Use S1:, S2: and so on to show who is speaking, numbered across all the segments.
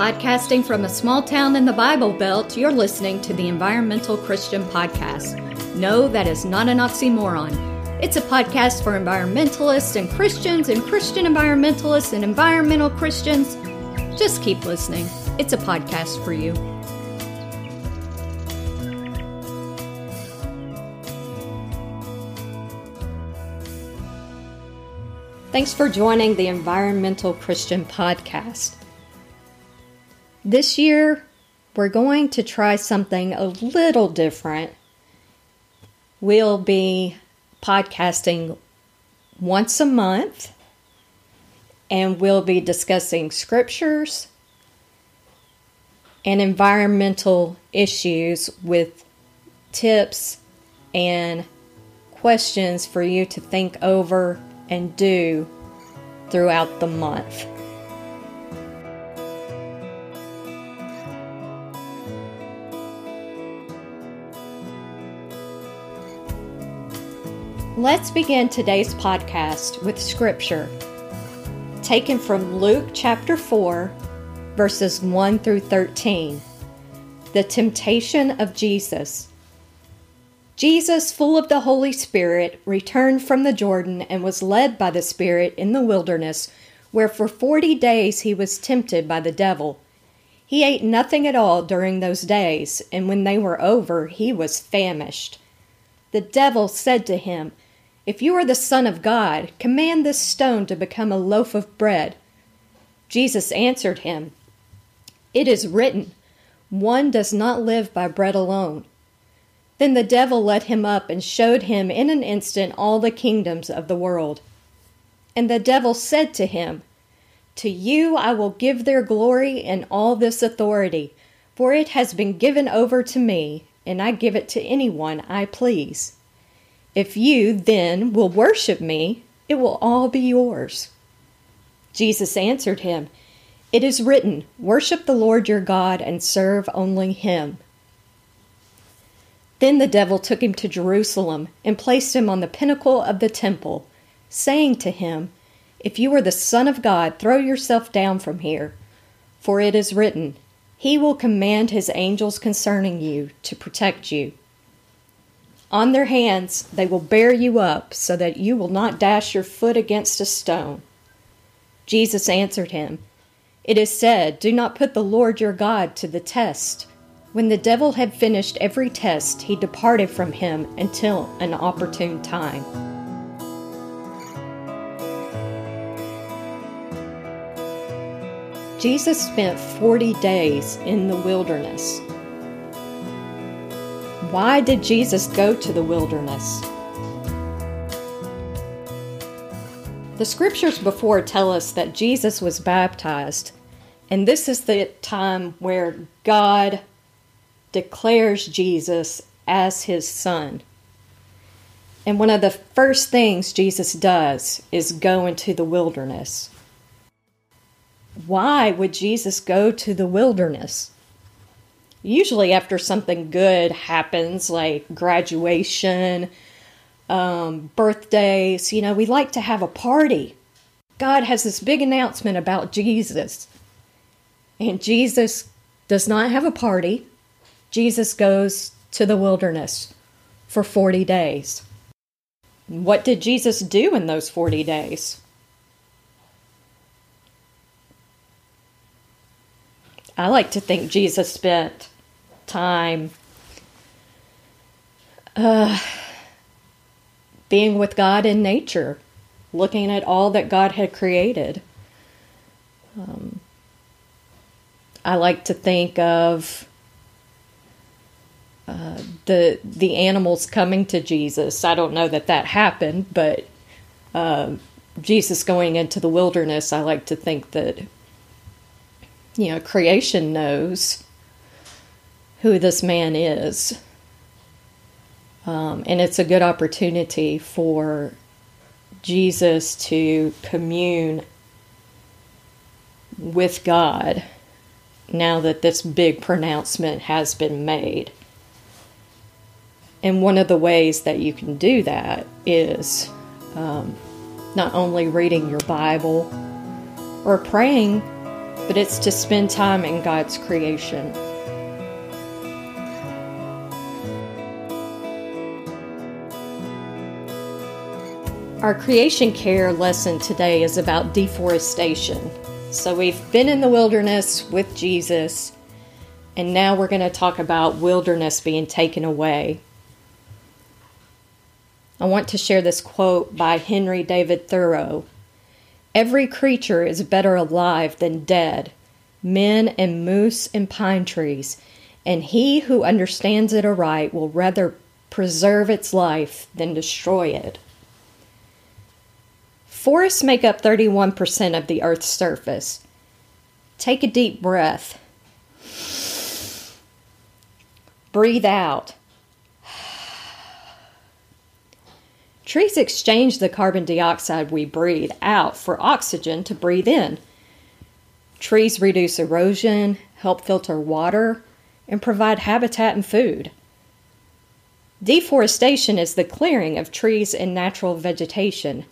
S1: Podcasting from a small town in the Bible Belt, you're listening to the Environmental Christian Podcast. No, that is not an oxymoron. It's a podcast for environmentalists and Christians and Christian environmentalists and environmental Christians. Just keep listening. It's a podcast for you. Thanks for joining the Environmental Christian Podcast. This year, we're going to try something a little different. We'll be podcasting once a month, and we'll be discussing scriptures and environmental issues with tips and questions for you to think over and do throughout the month. Let's begin today's podcast with scripture taken from Luke chapter 4, verses 1 through 13. The temptation of Jesus. Jesus, full of the Holy Spirit, returned from the Jordan and was led by the Spirit in the wilderness, where for forty days he was tempted by the devil. He ate nothing at all during those days, and when they were over, he was famished. The devil said to him, If you are the Son of God, command this stone to become a loaf of bread. Jesus answered him, It is written, One does not live by bread alone. Then the devil led him up and showed him in an instant all the kingdoms of the world. And the devil said to him, To you I will give their glory and all this authority, for it has been given over to me, and I give it to anyone I please. If you, then, will worship me, it will all be yours. Jesus answered him, It is written, Worship the Lord your God and serve only him. Then the devil took him to Jerusalem and placed him on the pinnacle of the temple, saying to him, If you are the Son of God, throw yourself down from here. For it is written, He will command His angels concerning you to protect you. On their hands they will bear you up, so that you will not dash your foot against a stone. Jesus answered him, It is said, Do not put the Lord your God to the test. When the devil had finished every test, he departed from him until an opportune time. Jesus spent 40 days in the wilderness. Why did Jesus go to the wilderness? The scriptures before tell us that Jesus was baptized, and this is the time where God declares Jesus as his son. And one of the first things Jesus does is go into the wilderness. Why would Jesus go to the wilderness? Usually, after something good happens, like graduation, um, birthdays, you know, we like to have a party. God has this big announcement about Jesus. And Jesus does not have a party. Jesus goes to the wilderness for 40 days. What did Jesus do in those 40 days? I like to think Jesus spent time uh, being with God in nature, looking at all that God had created. Um, I like to think of uh, the the animals coming to Jesus. I don't know that that happened, but uh, Jesus going into the wilderness. I like to think that you know creation knows who this man is, um, and it's a good opportunity for Jesus to commune with God now that this big pronouncement has been made. And one of the ways that you can do that is um, not only reading your Bible or praying, but it's to spend time in God's creation. Our creation care lesson today is about deforestation. So, we've been in the wilderness with Jesus, and now we're going to talk about wilderness being taken away. I want to share this quote by Henry David Thoreau Every creature is better alive than dead, men and moose and pine trees, and he who understands it aright will rather preserve its life than destroy it. Forests make up 31% of the Earth's surface. Take a deep breath. Breathe out. Trees exchange the carbon dioxide we breathe out for oxygen to breathe in. Trees reduce erosion, help filter water, and provide habitat and food. Deforestation is the clearing of trees and natural vegetation.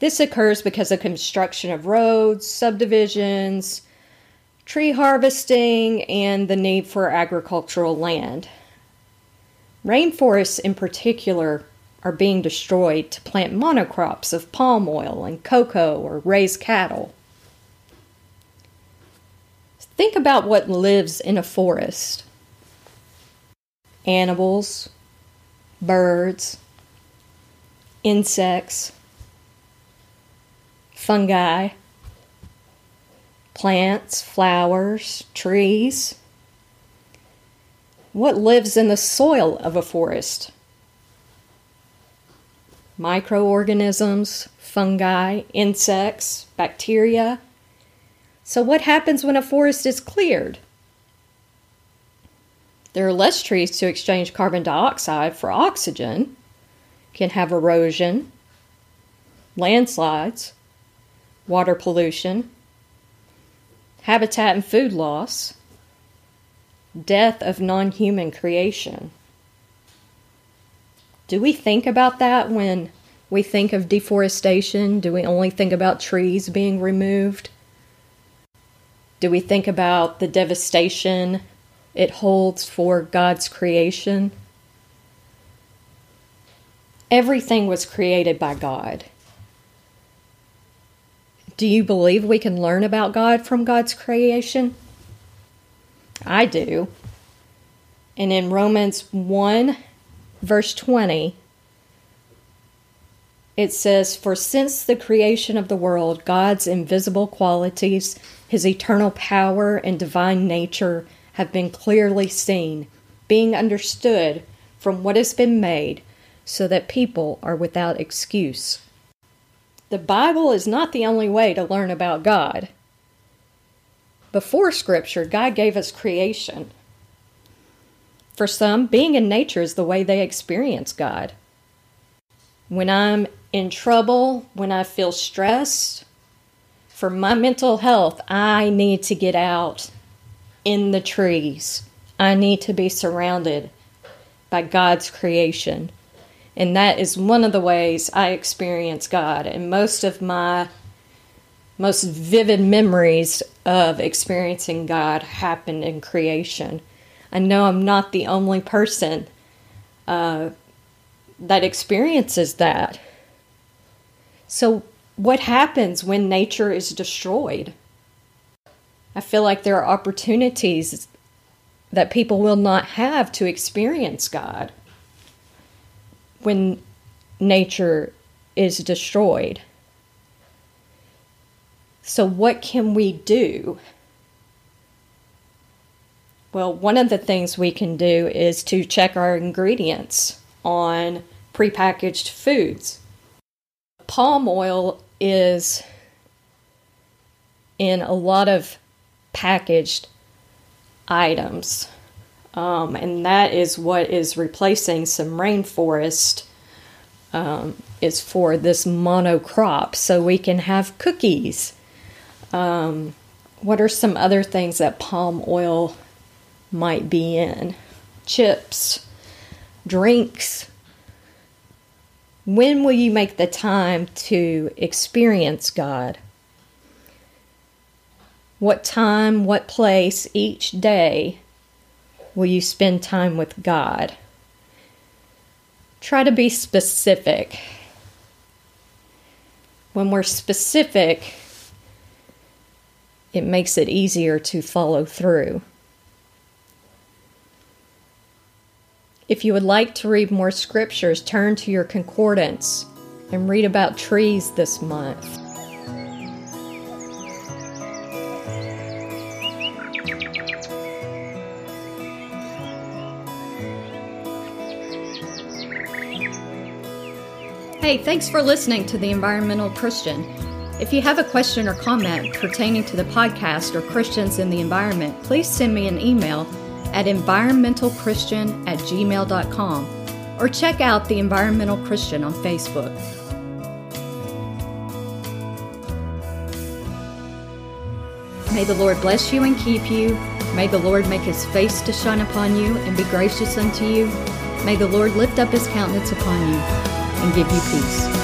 S1: This occurs because of construction of roads, subdivisions, tree harvesting, and the need for agricultural land. Rainforests, in particular, are being destroyed to plant monocrops of palm oil and cocoa or raise cattle. Think about what lives in a forest animals, birds, insects, fungi, plants, flowers, trees. What lives in the soil of a forest? microorganisms, fungi, insects, bacteria. So, what happens when a forest is cleared? There are less trees to exchange carbon dioxide for oxygen, can have erosion, landslides, water pollution, habitat and food loss, death of non human creation. Do we think about that when we think of deforestation? Do we only think about trees being removed? Do we think about the devastation it holds for God's creation? Everything was created by God. Do you believe we can learn about God from God's creation? I do. And in Romans 1 verse 20, it says, For since the creation of the world, God's invisible qualities, his eternal power and divine nature have been clearly seen, being understood from what has been made, so that people are without excuse. The Bible is not the only way to learn about God. Before Scripture, God gave us creation. For some, being in nature is the way they experience God. When I'm in trouble, when I feel stressed, for my mental health, I need to get out in the trees. I need to be surrounded by God's creation. And that is one of the ways I experience God. And most of my most vivid memories of experiencing God happened in creation. I know I'm not the only person uh, that experiences that. So, what happens when nature is destroyed? I feel like there are opportunities that people will not have to experience God when nature is destroyed. So, what can we do? Well, one of the things we can do is to check our ingredients on prepackaged foods. Palm oil is in a lot of packaged items, um, and that is what is replacing some rainforest. Um, is for this monocrop, so we can have cookies. Um, what are some other things that palm oil might be in chips, drinks. When will you make the time to experience God? What time, what place each day will you spend time with God? Try to be specific. When we're specific, it makes it easier to follow through. If you would like to read more scriptures, turn to your concordance and read about trees this month. Hey, thanks for listening to The Environmental Christian. If you have a question or comment pertaining to the podcast or Christians in the environment, please send me an email at environmentalchristian at gmail.com or check out The Environmental Christian on Facebook. May the Lord bless you and keep you. May the Lord make his face to shine upon you and be gracious unto you. May the Lord lift up his countenance upon you and give you peace.